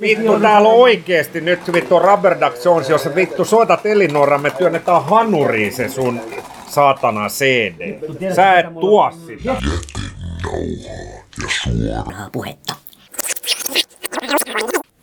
Vittu, täällä on oikeesti nyt vittu Rubber Duck Jones, jos vittu soitat Elinora, me työnnetään hanuriin se sun saatana CD. Sä et tuo sitä. puhetta.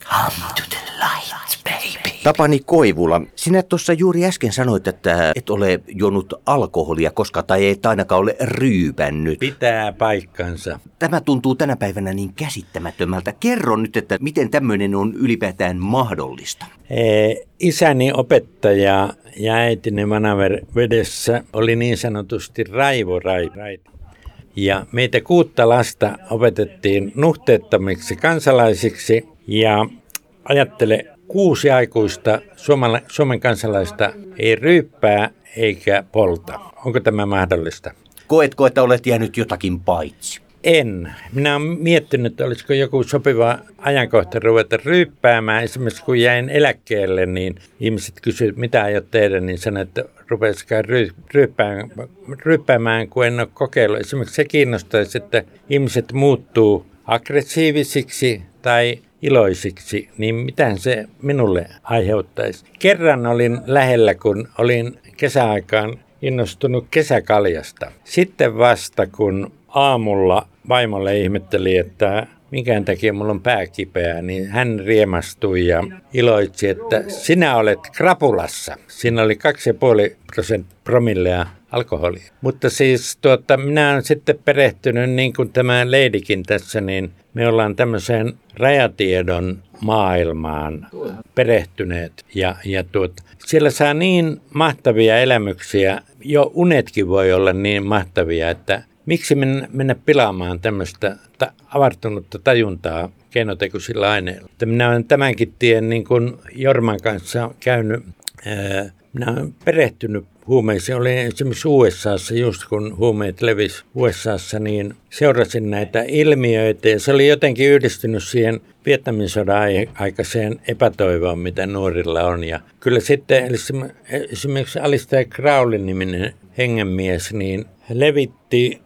Come to the light, baby. Tapani Koivula, sinä tuossa juuri äsken sanoit, että et ole juonut alkoholia koska tai et ainakaan ole ryypännyt. Pitää paikkansa. Tämä tuntuu tänä päivänä niin käsittämättömältä. Kerro nyt, että miten tämmöinen on ylipäätään mahdollista. Ee, isäni opettaja ja äitini Manavedessä oli niin sanotusti raivo rai, rai. Ja meitä kuutta lasta opetettiin nuhteettomiksi kansalaisiksi ja ajattele kuusi aikuista Suomala, Suomen kansalaista ei ryyppää eikä polta. Onko tämä mahdollista? Koetko, että olet jäänyt jotakin paitsi? En. Minä olen miettinyt, että olisiko joku sopiva ajankohta ruveta ryyppäämään. Esimerkiksi kun jäin eläkkeelle, niin ihmiset kysyivät, mitä aiot tehdä, niin sanoin, että rupesikaan ry- ryyppäämään, ryyppäämään, kun en ole kokeillut. Esimerkiksi se kiinnostaisi, että ihmiset muuttuu aggressiivisiksi tai iloisiksi, niin mitä se minulle aiheuttaisi? Kerran olin lähellä, kun olin kesäaikaan innostunut kesäkaljasta. Sitten vasta, kun aamulla vaimolle ihmetteli, että minkään takia mulla on pää kipeä, niin hän riemastui ja iloitsi, että sinä olet krapulassa. Siinä oli 2,5 prosenttia promillea alkoholia. Mutta siis tuota, minä olen sitten perehtynyt, niin kuin tämä leidikin tässä, niin me ollaan tämmöiseen rajatiedon maailmaan perehtyneet. Ja, ja tuota, siellä saa niin mahtavia elämyksiä, jo unetkin voi olla niin mahtavia, että miksi mennä, mennä pilaamaan tämmöistä ta, avartunutta tajuntaa keinotekoisilla aineilla. Että minä olen tämänkin tien niin kuin Jorman kanssa käynyt, ää, minä olen perehtynyt huumeisiin. Olin esimerkiksi USAssa, just kun huumeet levisi USAssa, niin seurasin näitä ilmiöitä ja se oli jotenkin yhdistynyt siihen Vietnamin sodan aikaiseen epätoivoon, mitä nuorilla on. Ja kyllä sitten esimerkiksi Alistair Crowlin niminen hengenmies, niin levitti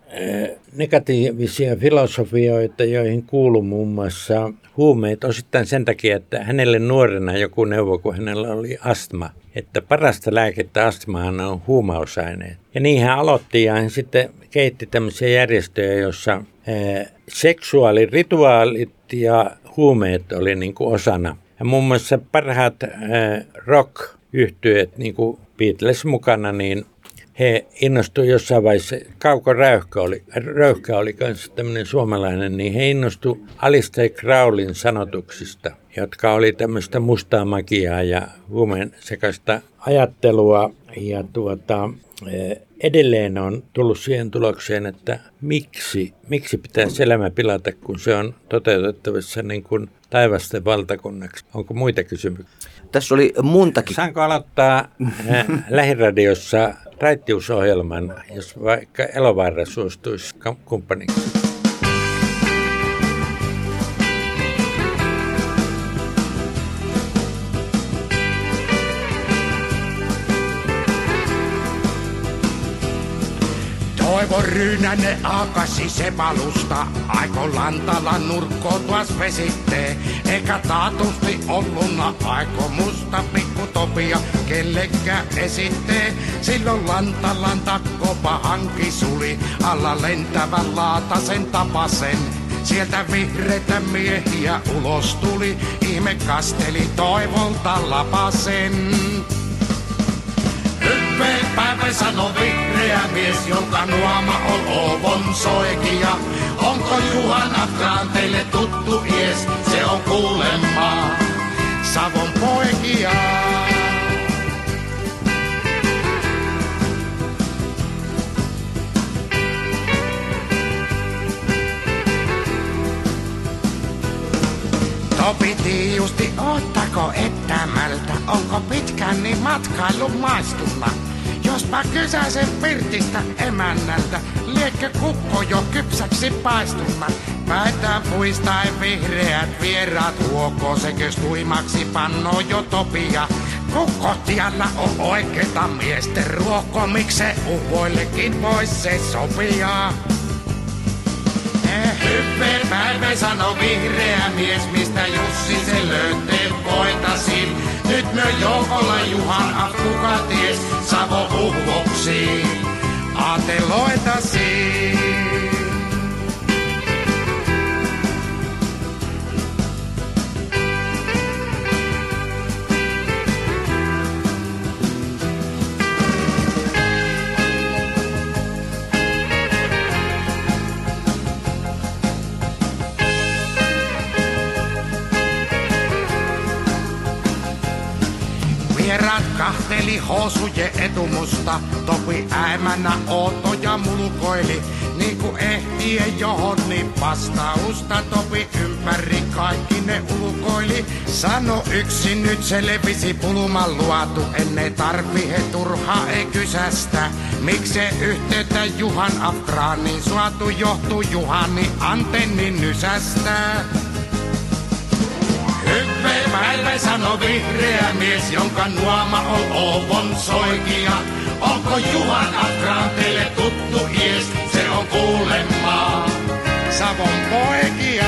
negatiivisia filosofioita, joihin kuuluu muun muassa huumeet osittain sen takia, että hänelle nuorena joku neuvo, kun hänellä oli astma, että parasta lääkettä astmaan on huumausaineet. Ja niin hän aloitti ja hän sitten kehitti tämmöisiä järjestöjä, joissa seksuaalirituaalit ja huumeet oli niin kuin osana. Ja muun muassa parhaat rock yhtyeet niin kuin Beatles mukana, niin he innostuivat jossain vaiheessa, Kauko Räyhkä oli, Röyhkä oli kanssa tämmöinen suomalainen, niin he innostuivat Alistair Crowlin sanotuksista, jotka oli tämmöistä mustaa magiaa ja huumeen sekaista ajattelua. Ja tuota, eh, edelleen on tullut siihen tulokseen, että miksi, miksi pitää elämä pilata, kun se on toteutettavissa niin kuin taivasten valtakunnaksi. Onko muita kysymyksiä? Tässä oli montakin. Saanko aloittaa äh, lähiradiossa raittiusohjelman, jos vaikka Elovaara suostuisi kumppaniksi? Toivo ryynänne akasi se palusta, aiko lantala nurkko tuas vesittee. Eikä taatusti olluna aiko musta pikkutopia kellekä esittee. Silloin lantalan takkopa hanki suli, alla lentävän laatasen tapasen. Sieltä vihreitä miehiä ulos tuli, ihme kasteli toivolta lapasen. Hyppeen päivä sano vihreä mies, jonka nuoma on Oovon soikia. Onko Graan teille tuttu mies? Se on kuulemma Savon poikia. Topi justi, oottako ettämältä? Onko pitkän niin matkailu maistulla? Jospa kysäisen Pirtistä emännältä, liekkö kukko jo kypsäksi paistulla? Päätään puistain vihreät vieraat huoko sekös tuimaksi panno jo topia. Kukkotialla on oikeeta miesten ruokko, mikse uvoillekin vois se sopia? Hyppeen sano vihreä mies, mistä Jussi se löyteen voitasin. Nyt myö joukolla Juhan kuka ties, Savo uhvoksiin. Aateloitasiin. Housuje etumusta, topi äimänä Ooto ja mulkoili, niinku ehtien johon niin vastausta topi ympäri kaikki ne ulkoili. Sano yksin nyt se levisi puluman luotu, enne tarvi he turha ei kysästä. Mikse yhteyttä Juhan Afgraanin suatu johtuu Juhani antennin nysästä? Hyppe päivä sano vihreä mies, jonka nuoma on Oovon soikia. Onko Juhan Afgraan teille tuttu ies? Se on kuulemma Savon poikia.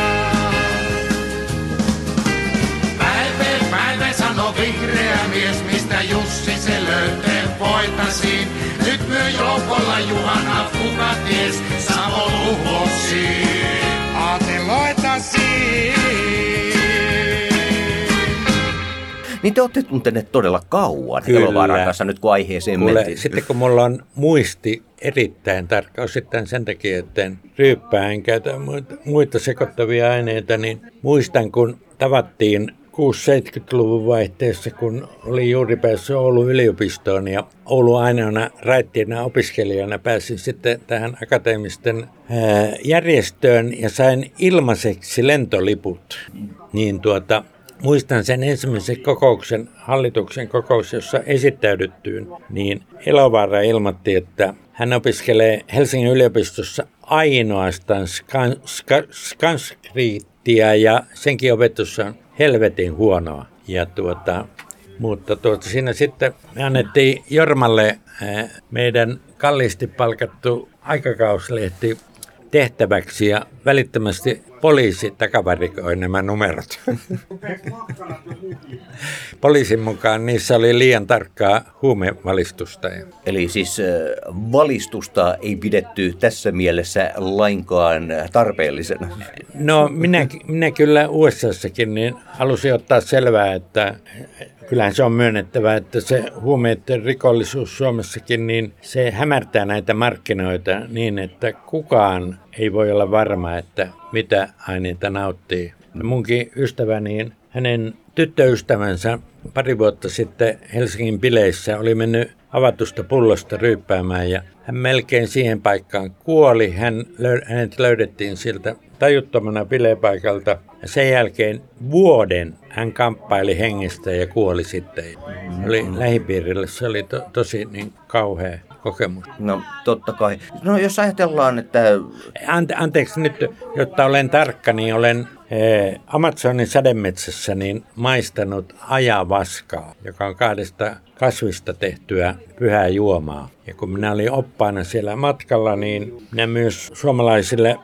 Päivä päivä sano vihreä mies, mistä Jussi se löyteen voitasiin. Nyt myö joukolla Juhan Afkuka ties Savon uhvosiin. Aateloitasiin. Niin te olette tunteneet todella kauan Kyllä. Elovaaran kanssa nyt kun aiheeseen Kuule, mentiin. sitten kun mulla on muisti erittäin tarkka, osittain sen takia, että en ryyppää en käytä muita, muita sekoittavia aineita, niin muistan kun tavattiin 6-70-luvun vaihteessa, kun oli juuri päässyt Oulun yliopistoon ja Oulu ainoana raittiina opiskelijana pääsin sitten tähän akateemisten järjestöön ja sain ilmaiseksi lentoliput. Niin tuota, muistan sen ensimmäisen kokouksen, hallituksen kokous, jossa esittäydyttyyn, niin Elovaara ilmoitti, että hän opiskelee Helsingin yliopistossa ainoastaan skan, ska, skanskriittiä ja senkin opetus on helvetin huonoa. Ja tuota, mutta tuota, siinä sitten me annettiin Jormalle meidän kalliisti palkattu aikakauslehti tehtäväksi ja välittömästi poliisi takavarikoi nämä numerot. Poliisin mukaan niissä oli liian tarkkaa huumevalistusta. Eli siis valistusta ei pidetty tässä mielessä lainkaan tarpeellisena. No minä, minä kyllä USAssakin niin halusin ottaa selvää, että kyllähän se on myönnettävä, että se huumeiden rikollisuus Suomessakin, niin se hämärtää näitä markkinoita niin, että kukaan ei voi olla varma, että mitä aineita nauttii. Munkin ystäväni, hänen tyttöystävänsä pari vuotta sitten Helsingin bileissä oli mennyt avatusta pullosta ryyppäämään ja hän melkein siihen paikkaan kuoli. Hän, hänet löydettiin siltä tajuttomana bilepaikalta ja sen jälkeen vuoden hän kamppaili hengestä ja kuoli sitten. Oli lähipiirille se oli to- tosi niin kauhea kokemus. No totta kai. No jos ajatellaan, että Ante, anteeksi nyt, jotta olen tarkka, niin olen eh, Amazonin sademetsässä niin maistanut ajavaskaa, joka on kahdesta kasvista tehtyä pyhää juomaa. Ja kun minä olin oppaana siellä matkalla, niin minä myös suomalaisille,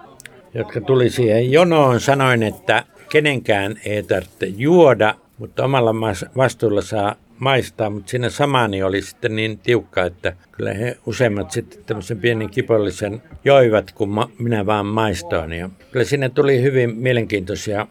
jotka tuli siihen jonoon, sanoin, että kenenkään ei tarvitse juoda, mutta omalla vastuulla saa maistaa, mutta siinä samani oli sitten niin tiukka, että kyllä he useimmat sitten tämmöisen pienen kipollisen joivat, kun ma- minä vaan maistoin. Ja kyllä siinä tuli hyvin mielenkiintoisia,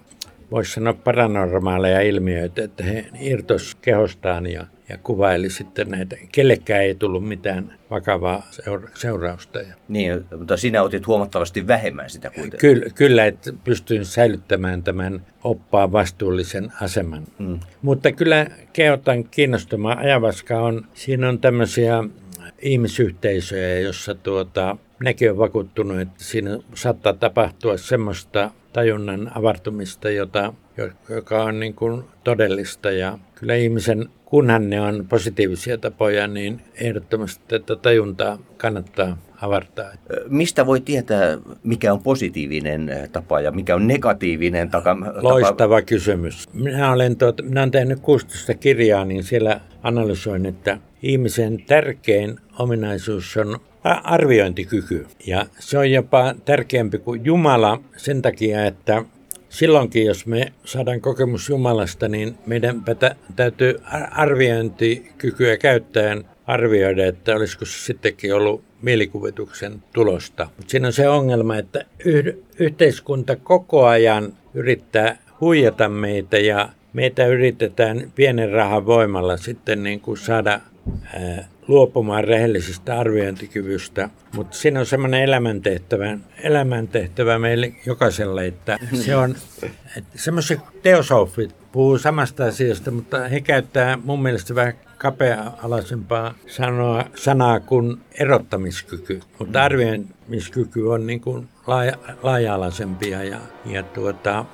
voisi sanoa paranormaaleja ilmiöitä, että he irtos kehostaan ja, ja kuvaili sitten näitä. Kellekään ei tullut mitään vakavaa seura- seurausta. Ja niin, mutta sinä otit huomattavasti vähemmän sitä kuitenkin. Kyllä, kyllä että pystyin säilyttämään tämän oppaan vastuullisen aseman. Mm. Mutta kyllä kehotan kiinnostumaan. Ajavaska on, siinä on tämmöisiä ihmisyhteisöjä, jossa tuota, minäkin olen vakuuttunut, että siinä saattaa tapahtua semmoista tajunnan avartumista, jota, joka on niin kuin todellista. Ja kyllä ihmisen, kunhan ne on positiivisia tapoja, niin ehdottomasti tätä tajuntaa kannattaa avartaa. Mistä voi tietää, mikä on positiivinen tapa ja mikä on negatiivinen taka, Loistava tapa? kysymys. Minä olen, tuota, minä olen tehnyt 16 kirjaa, niin siellä analysoin, että ihmisen tärkein ominaisuus on arviointikyky. Ja se on jopa tärkeämpi kuin Jumala sen takia, että silloinkin, jos me saadaan kokemus Jumalasta, niin meidän täytyy arviointikykyä käyttäen arvioida, että olisiko se sittenkin ollut mielikuvituksen tulosta. Mutta siinä on se ongelma, että yhteiskunta koko ajan yrittää huijata meitä ja meitä yritetään pienen rahan voimalla sitten niin kuin saada ää, luopumaan rehellisestä arviointikyvystä. Mutta siinä on semmoinen elämäntehtävä, elämäntehtävä meille jokaiselle, että se on, semmoiset teosofit puhuu samasta asiasta, mutta he käyttää mun mielestä vähän kapea-alaisempaa sanoa, sanaa kuin erottamiskyky. Mutta arvioimiskyky on niin kuin laaja, laaja-alaisempia ja, ja tuota,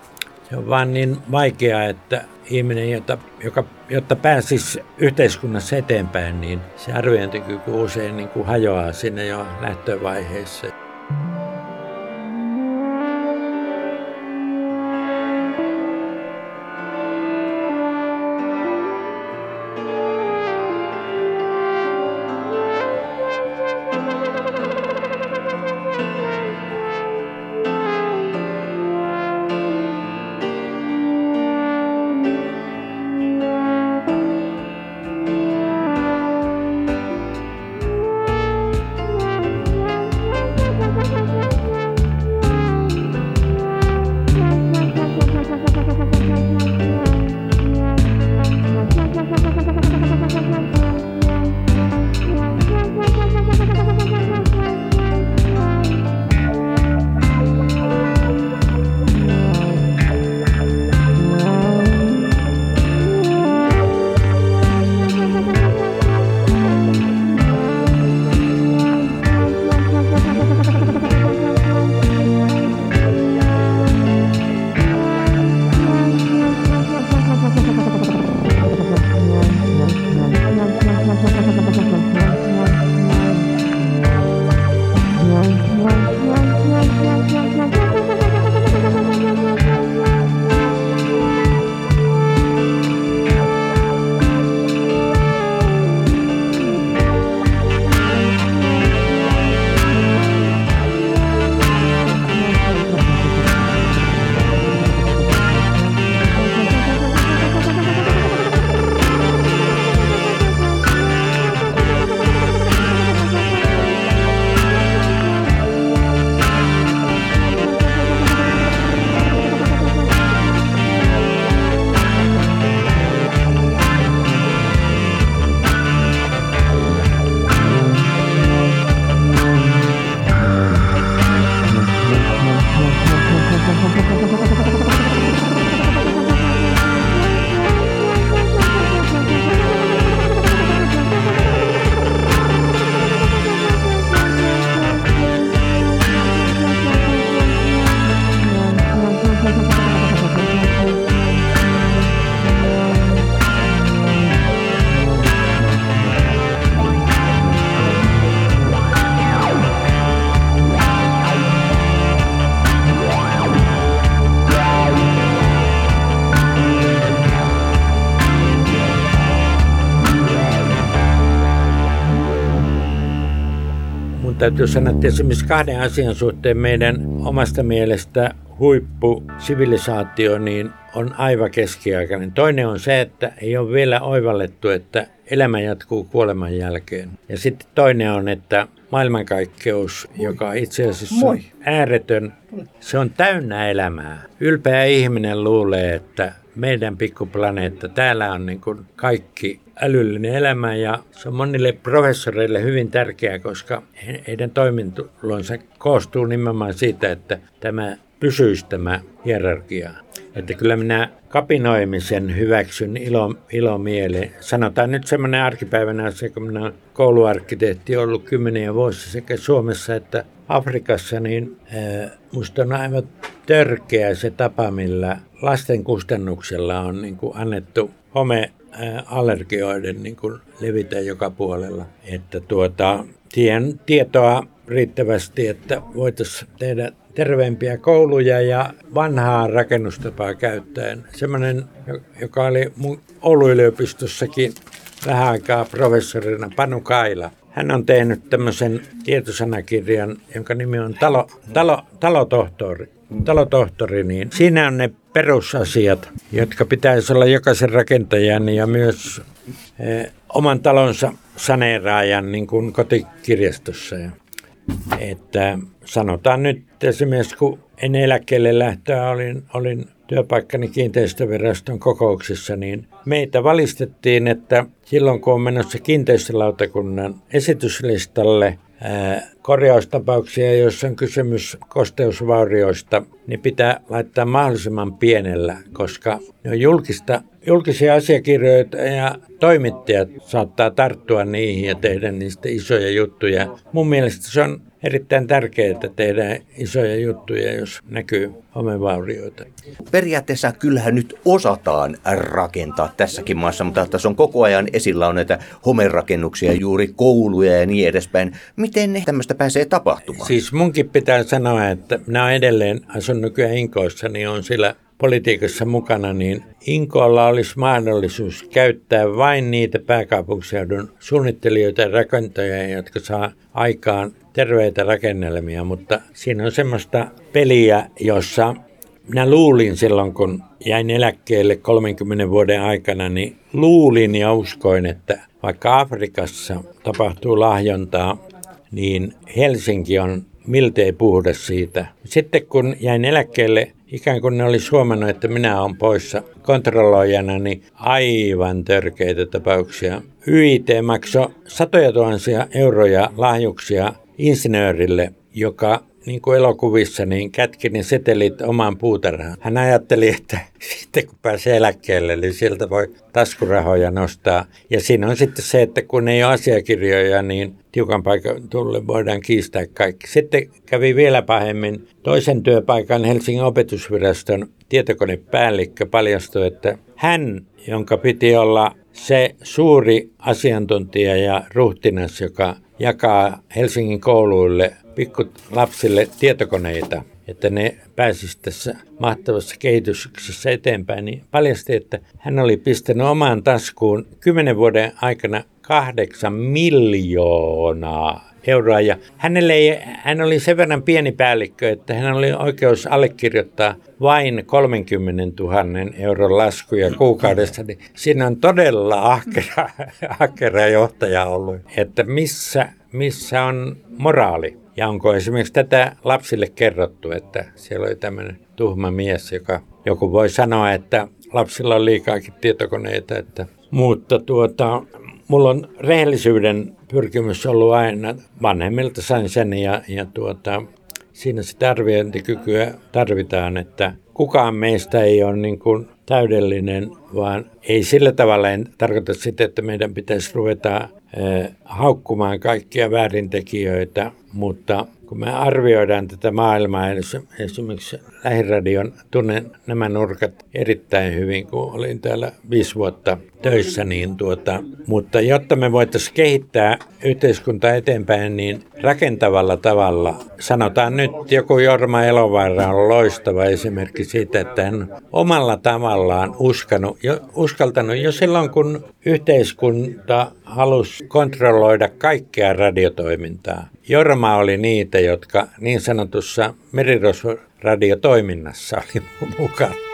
se on vaan niin vaikeaa, että ihminen, jota, joka, jotta pääsisi yhteiskunnassa eteenpäin, niin se arviointikyky usein niin kuin hajoaa sinne jo lähtövaiheessa. Täytyy sanoa, että esimerkiksi kahden asian suhteen meidän omasta mielestä huippusivilisaatio niin on aivan keskiaikainen. Toinen on se, että ei ole vielä oivallettu, että elämä jatkuu kuoleman jälkeen. Ja sitten toinen on, että maailmankaikkeus, joka itse asiassa on ääretön, se on täynnä elämää. Ylpeä ihminen luulee, että meidän pikkuplaneetta, täällä on niin kuin kaikki älyllinen elämä ja se on monille professoreille hyvin tärkeää, koska heidän toimintulonsa koostuu nimenomaan siitä, että tämä pysyisi tämä hierarkia. Että kyllä minä kapinoimisen hyväksyn ilo, ilomieli. Sanotaan nyt semmoinen arkipäivänä asia, kun minä olen kouluarkkitehti ollut kymmeniä vuosia sekä Suomessa että Afrikassa, niin äh, musta on aivan törkeä se tapa, millä lasten kustannuksella on niin kuin annettu home allergioiden niin kuin levitä joka puolella. Että tuota, tien tietoa riittävästi, että voitaisiin tehdä terveempiä kouluja ja vanhaa rakennustapaa käyttäen. Semmoinen, joka oli Oulun yliopistossakin vähän aikaa professorina Panu Kaila. hän on tehnyt tämmöisen tietosanakirjan, jonka nimi on Talo, talo, Talotohtori. Talotohtori, niin siinä on ne perusasiat, jotka pitäisi olla jokaisen rakentajan ja myös eh, oman talonsa saneeraajan niin kuin kotikirjastossa. Että sanotaan nyt esimerkiksi, kun ennen eläkkeelle lähtöä olin, olin työpaikkani kiinteistöviraston kokouksissa, niin meitä valistettiin, että silloin kun on menossa kiinteistölautakunnan esityslistalle ää, korjaustapauksia, joissa on kysymys kosteusvaurioista, niin pitää laittaa mahdollisimman pienellä, koska ne on julkista, julkisia asiakirjoja ja toimittajat saattaa tarttua niihin ja tehdä niistä isoja juttuja. Mun mielestä se on erittäin tärkeää, että tehdään isoja juttuja, jos näkyy homevaurioita. Periaatteessa kyllähän nyt osataan rakentaa tässäkin maassa, mutta tässä on koko ajan esillä on näitä homerakennuksia, juuri kouluja ja niin edespäin. Miten ne tämmöistä pääsee tapahtumaan? Siis munkin pitää sanoa, että minä edelleen asun nykyään Inkoissa, niin on sillä politiikassa mukana, niin Inkoolla olisi mahdollisuus käyttää vain niitä pääkaupunkiseudun suunnittelijoita ja rakentajia, jotka saa aikaan terveitä rakennelmia, mutta siinä on semmoista peliä, jossa minä luulin silloin, kun jäin eläkkeelle 30 vuoden aikana, niin luulin ja uskoin, että vaikka Afrikassa tapahtuu lahjontaa, niin Helsinki on miltei puhdas siitä. Sitten kun jäin eläkkeelle, ikään kuin ne olisi huomannut, että minä olen poissa kontrolloijana, niin aivan törkeitä tapauksia. YIT maksoi satoja tuhansia euroja lahjuksia insinöörille, joka niin kuin elokuvissa, niin kätki ne setelit omaan puutarhaan. Hän ajatteli, että sitten kun pääsee eläkkeelle, niin sieltä voi taskurahoja nostaa. Ja siinä on sitten se, että kun ei ole asiakirjoja, niin tiukan paikan tulle voidaan kiistää kaikki. Sitten kävi vielä pahemmin. Toisen työpaikan Helsingin opetusviraston tietokonepäällikkö paljastui, että hän, jonka piti olla se suuri asiantuntija ja ruhtinas, joka jakaa Helsingin kouluille pikkut lapsille tietokoneita, että ne pääsisivät tässä mahtavassa kehityksessä eteenpäin, niin paljasti, että hän oli pistänyt omaan taskuun kymmenen vuoden aikana kahdeksan miljoonaa euroa. Ja hänelle ei, hän oli sen verran pieni päällikkö, että hän oli oikeus allekirjoittaa vain 30 000 euron laskuja kuukaudessa. Niin siinä on todella ahkera, ahkera johtaja ollut, että missä, missä on moraali. Ja onko esimerkiksi tätä lapsille kerrottu, että siellä oli tämmöinen tuhma mies, joka joku voi sanoa, että lapsilla on liikaakin tietokoneita, että mutta tuota, mulla on rehellisyyden pyrkimys ollut aina. Vanhemmilta sain sen ja, ja tuota, siinä sitä arviointikykyä tarvitaan, että kukaan meistä ei ole niin kuin täydellinen, vaan ei sillä tavalla en tarkoita sitä, että meidän pitäisi ruveta haukkumaan kaikkia väärintekijöitä, mutta kun me arvioidaan tätä maailmaa, esimerkiksi lähiradion, tunnen nämä nurkat erittäin hyvin, kun olin täällä viisi vuotta töissä, niin tuota, mutta jotta me voitaisiin kehittää yhteiskuntaa eteenpäin, niin rakentavalla tavalla, sanotaan nyt joku Jorma Elovaara on loistava esimerkki siitä, että hän omalla tavallaan uskanut, jo, uskaltanut jo silloin, kun yhteiskunta halusi kontrolloida kaikkea radiotoimintaa. Jorma oli niitä, jotka niin sanotussa merirosvoradiotoiminnassa oli mukana.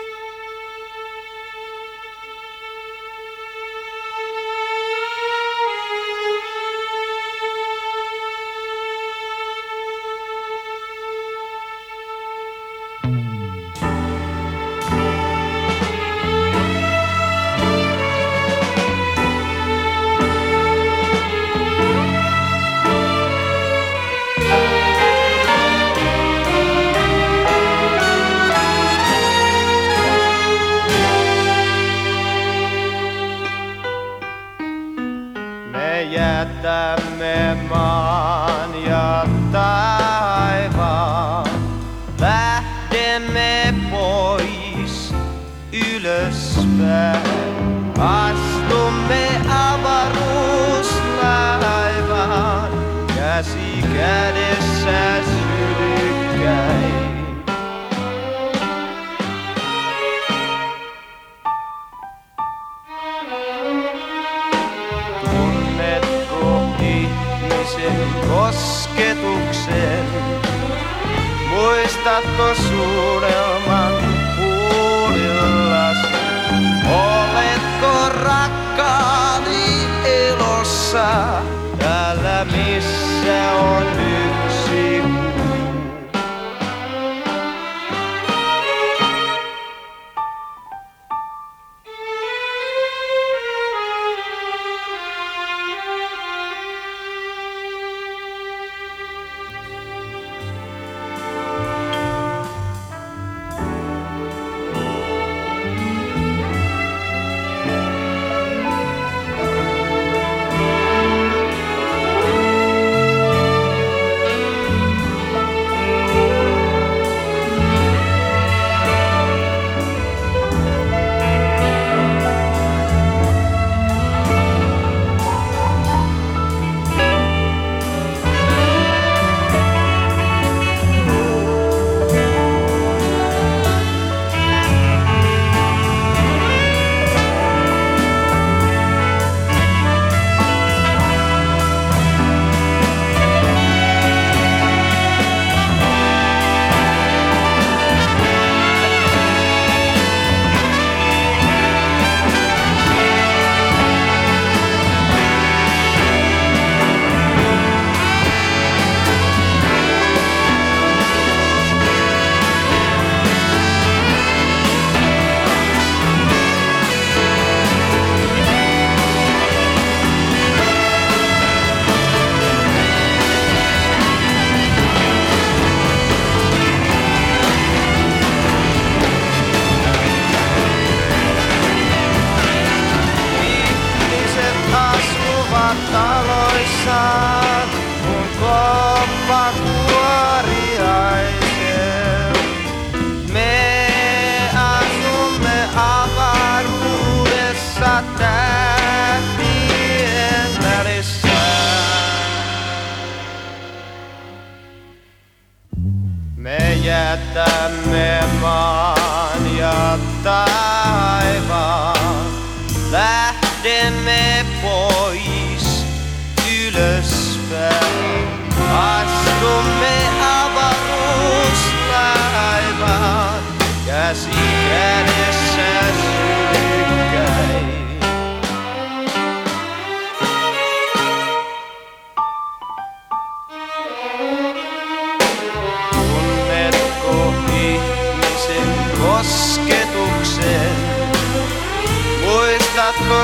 casa Wasser und Opfer.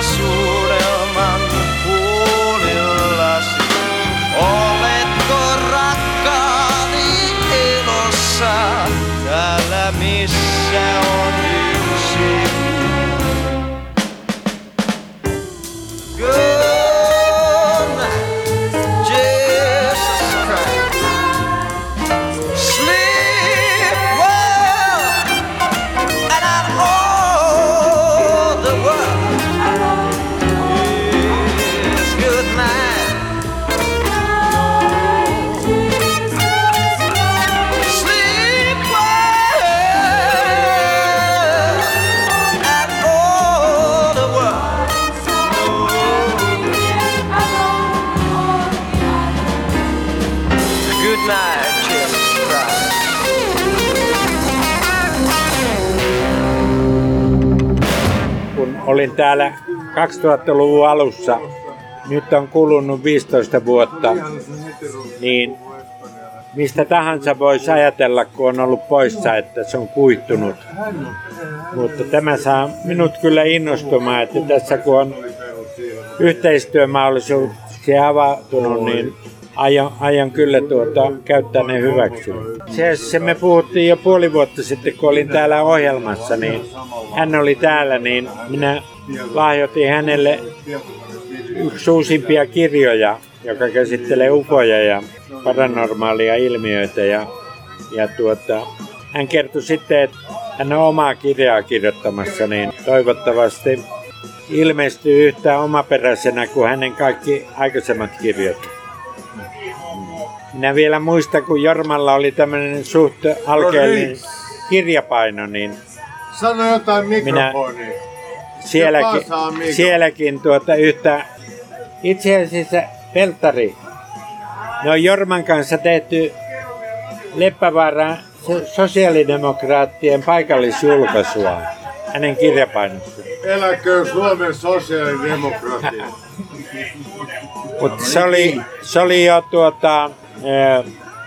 sua olin täällä 2000-luvun alussa, nyt on kulunut 15 vuotta, niin mistä tahansa voisi ajatella, kun on ollut poissa, että se on kuihtunut. Mutta tämä saa minut kyllä innostumaan, että tässä kun on yhteistyömahdollisuuksia avautunut, niin aion, aion kyllä tuota, käyttää ne hyväksi. Se, se me puhuttiin jo puoli vuotta sitten, kun olin täällä ohjelmassa, niin hän oli täällä, niin minä lahjoitin hänelle yksi uusimpia kirjoja, joka käsittelee ufoja ja paranormaalia ilmiöitä. Ja, ja tuota, hän kertoi sitten, että hän on omaa kirjaa kirjoittamassa, niin toivottavasti ilmestyy yhtä omaperäisenä kuin hänen kaikki aikaisemmat kirjat. Minä vielä muistan, kun Jormalla oli tämmöinen suht alkeellinen kirjapaino, niin Sano jotain Minä- mikrofoniin. sielläkin, sielläkin tuota yhtä, itse asiassa Peltari, Ne on Jorman kanssa tehty Leppävaara sosiaalidemokraattien paikallisjulkaisua. Hänen kirjapainossa. Eläköön Suomen sosiaalidemokratia. Mutta se oli, se oli jo tuota, ää,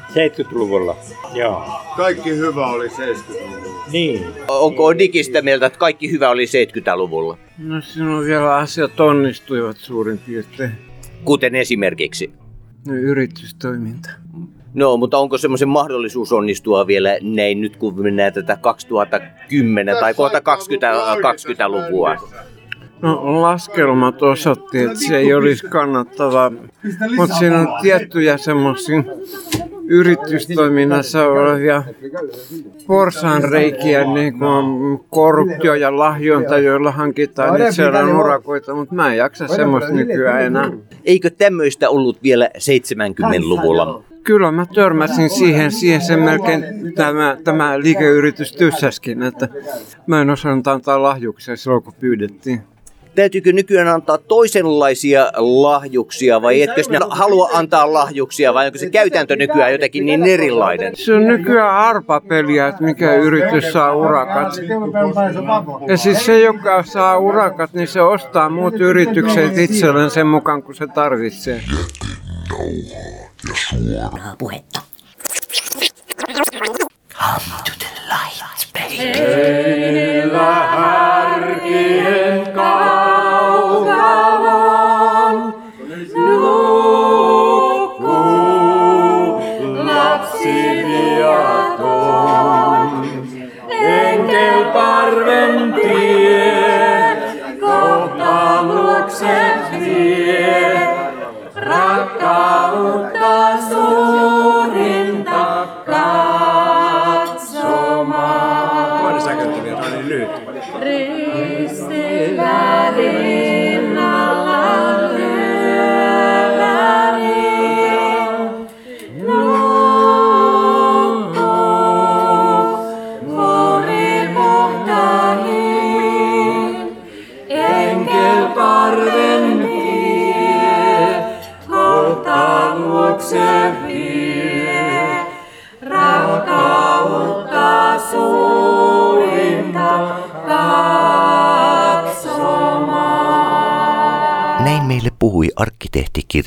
70-luvulla. Joo. Kaikki hyvä oli 70-luvulla. Niin. Onko Digi sitä mieltä, että kaikki hyvä oli 70-luvulla? No sinun vielä asiat onnistuivat suurin piirtein. Kuten esimerkiksi. No, yritystoiminta. No, mutta onko semmoisen mahdollisuus onnistua vielä näin nyt, kun mennään tätä 2010 tai kohta 20, 20-luvua? No laskelmat osoitti, että se ei olisi kannattavaa, mutta siinä on tiettyjä semmoisia yritystoiminnassa olevia porsaanreikiä, niin kuin korruptio ja lahjonta, joilla hankitaan itselleen urakoita, mutta mä en jaksa semmoista nykyään enää. Eikö tämmöistä ollut vielä 70-luvulla? Kyllä mä törmäsin siihen, siihen sen melkein tämä, tämä liikeyritys tyssäskin, että mä en osannut antaa lahjuksia silloin kun pyydettiin. Täytyykö nykyään antaa toisenlaisia lahjuksia vai etkö sinä halua antaa lahjuksia vai onko se käytäntö nykyään jotenkin niin erilainen? Se on nykyään arpapeliä, että mikä yritys saa urakat. Ja siis se, joka saa urakat, niin se ostaa muut yritykset itselleen sen mukaan, kun se tarvitsee. Turhaa puhetta. Come to the lights, baby. Näin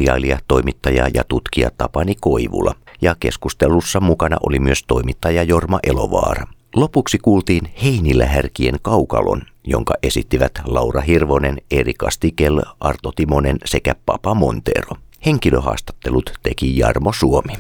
kirjailija, toimittaja ja tutkija Tapani Koivula. Ja keskustelussa mukana oli myös toimittaja Jorma Elovaara. Lopuksi kuultiin Heinillä härkien kaukalon, jonka esittivät Laura Hirvonen, Erika Stikel, Arto Timonen sekä Papa Montero. Henkilöhaastattelut teki Jarmo Suomi.